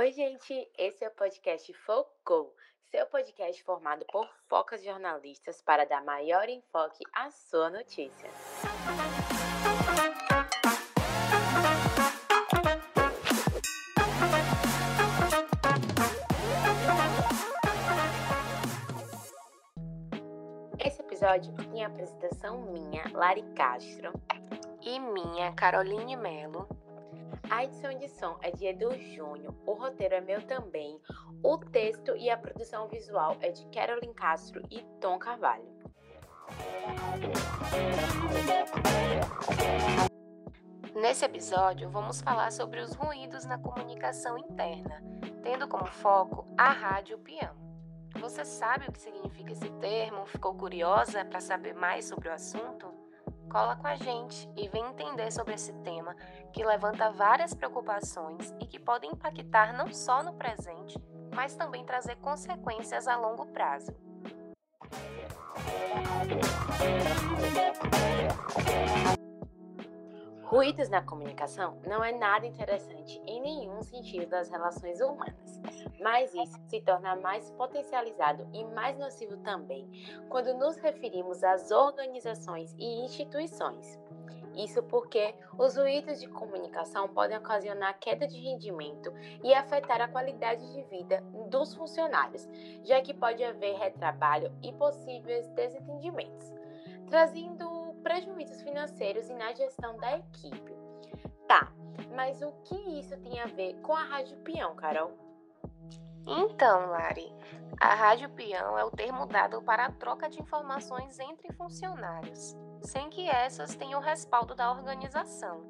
Oi, gente, esse é o podcast Focou, seu podcast formado por focas jornalistas para dar maior enfoque à sua notícia. Esse episódio tem a apresentação minha, Lari Castro, e minha, Caroline Melo. A edição de som é de Edu Júnior, o roteiro é meu também, o texto e a produção visual é de Caroline Castro e Tom Carvalho. Nesse episódio, vamos falar sobre os ruídos na comunicação interna, tendo como foco a rádio peão. Você sabe o que significa esse termo? Ficou curiosa para saber mais sobre o assunto? Cola com a gente e vem entender sobre esse tema que levanta várias preocupações e que pode impactar não só no presente, mas também trazer consequências a longo prazo. Ruídos na comunicação não é nada interessante em nenhum sentido das relações humanas, mas isso se torna mais potencializado e mais nocivo também quando nos referimos às organizações e instituições. Isso porque os ruídos de comunicação podem ocasionar queda de rendimento e afetar a qualidade de vida dos funcionários, já que pode haver retrabalho e possíveis desentendimentos, trazendo prejuízos financeiros e na gestão da equipe. Tá, mas o que isso tem a ver com a Rádio Peão, Carol? Então, Lari, a Rádio Peão é o termo dado para a troca de informações entre funcionários, sem que essas tenham o respaldo da organização.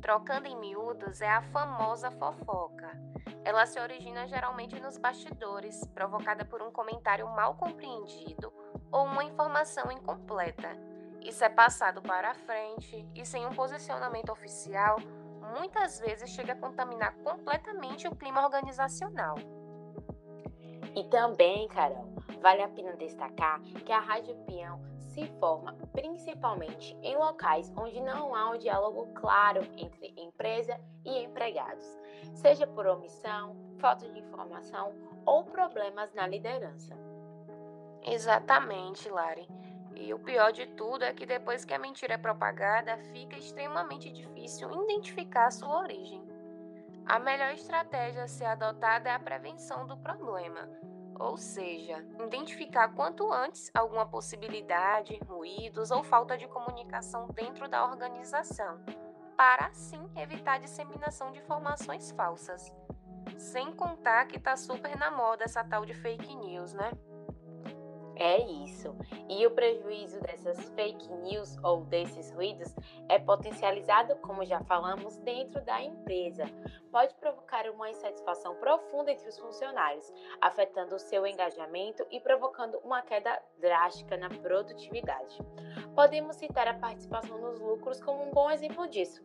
Trocando em miúdos é a famosa fofoca. Ela se origina geralmente nos bastidores, provocada por um comentário mal compreendido ou uma informação incompleta isso é passado para a frente e, sem um posicionamento oficial, muitas vezes chega a contaminar completamente o clima organizacional. E também, Carol, vale a pena destacar que a Rádio Peão se forma principalmente em locais onde não há um diálogo claro entre empresa e empregados, seja por omissão, falta de informação ou problemas na liderança. Exatamente, Lari. E o pior de tudo é que depois que a mentira é propagada, fica extremamente difícil identificar sua origem. A melhor estratégia a ser adotada é a prevenção do problema, ou seja, identificar quanto antes alguma possibilidade, ruídos ou falta de comunicação dentro da organização, para assim evitar a disseminação de informações falsas. Sem contar que está super na moda essa tal de fake news, né? É isso. E o prejuízo dessas fake news ou desses ruídos é potencializado, como já falamos, dentro da empresa. Pode provocar uma insatisfação profunda entre os funcionários, afetando o seu engajamento e provocando uma queda drástica na produtividade. Podemos citar a participação nos lucros como um bom exemplo disso.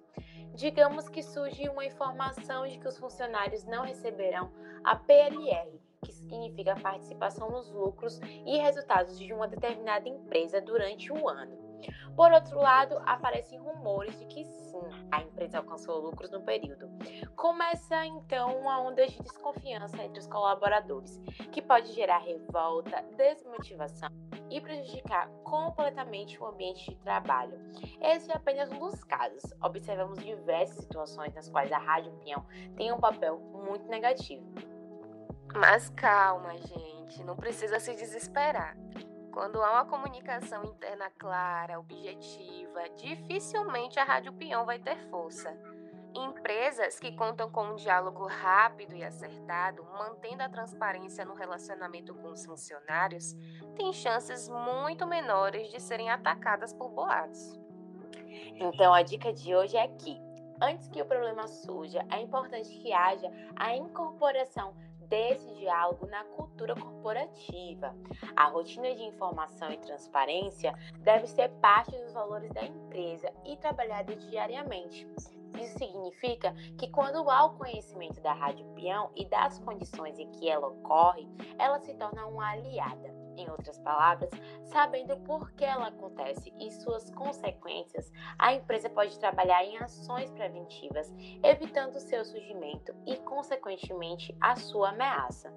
Digamos que surge uma informação de que os funcionários não receberão a PLR que significa participação nos lucros e resultados de uma determinada empresa durante o ano. Por outro lado, aparecem rumores de que sim, a empresa alcançou lucros no período. Começa então uma onda de desconfiança entre os colaboradores, que pode gerar revolta, desmotivação e prejudicar completamente o ambiente de trabalho. Esse é apenas um dos casos. Observamos diversas situações nas quais a Rádio Pinhão tem um papel muito negativo. Mas calma, gente, não precisa se desesperar. Quando há uma comunicação interna clara, objetiva, dificilmente a Rádio Peão vai ter força. Empresas que contam com um diálogo rápido e acertado, mantendo a transparência no relacionamento com os funcionários, têm chances muito menores de serem atacadas por boatos. Então a dica de hoje é que, antes que o problema surja, é importante que haja a incorporação desse diálogo na cultura corporativa. A rotina de informação e transparência deve ser parte dos valores da empresa e trabalhada diariamente. Isso significa que quando há o conhecimento da rádio peão e das condições em que ela ocorre, ela se torna uma aliada. Em outras palavras, sabendo por que ela acontece e suas consequências, a empresa pode trabalhar em ações preventivas, evitando seu surgimento e, consequentemente, a sua ameaça.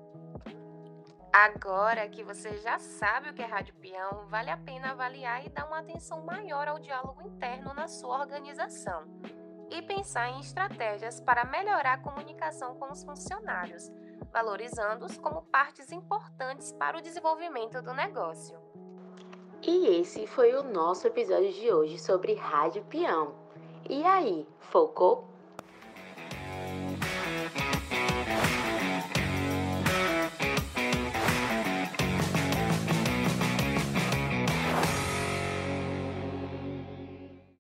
Agora que você já sabe o que é rádio peão, vale a pena avaliar e dar uma atenção maior ao diálogo interno na sua organização e pensar em estratégias para melhorar a comunicação com os funcionários, valorizando-os como partes importantes para o desenvolvimento do negócio. E esse foi o nosso episódio de hoje sobre Rádio Peão. E aí, focou?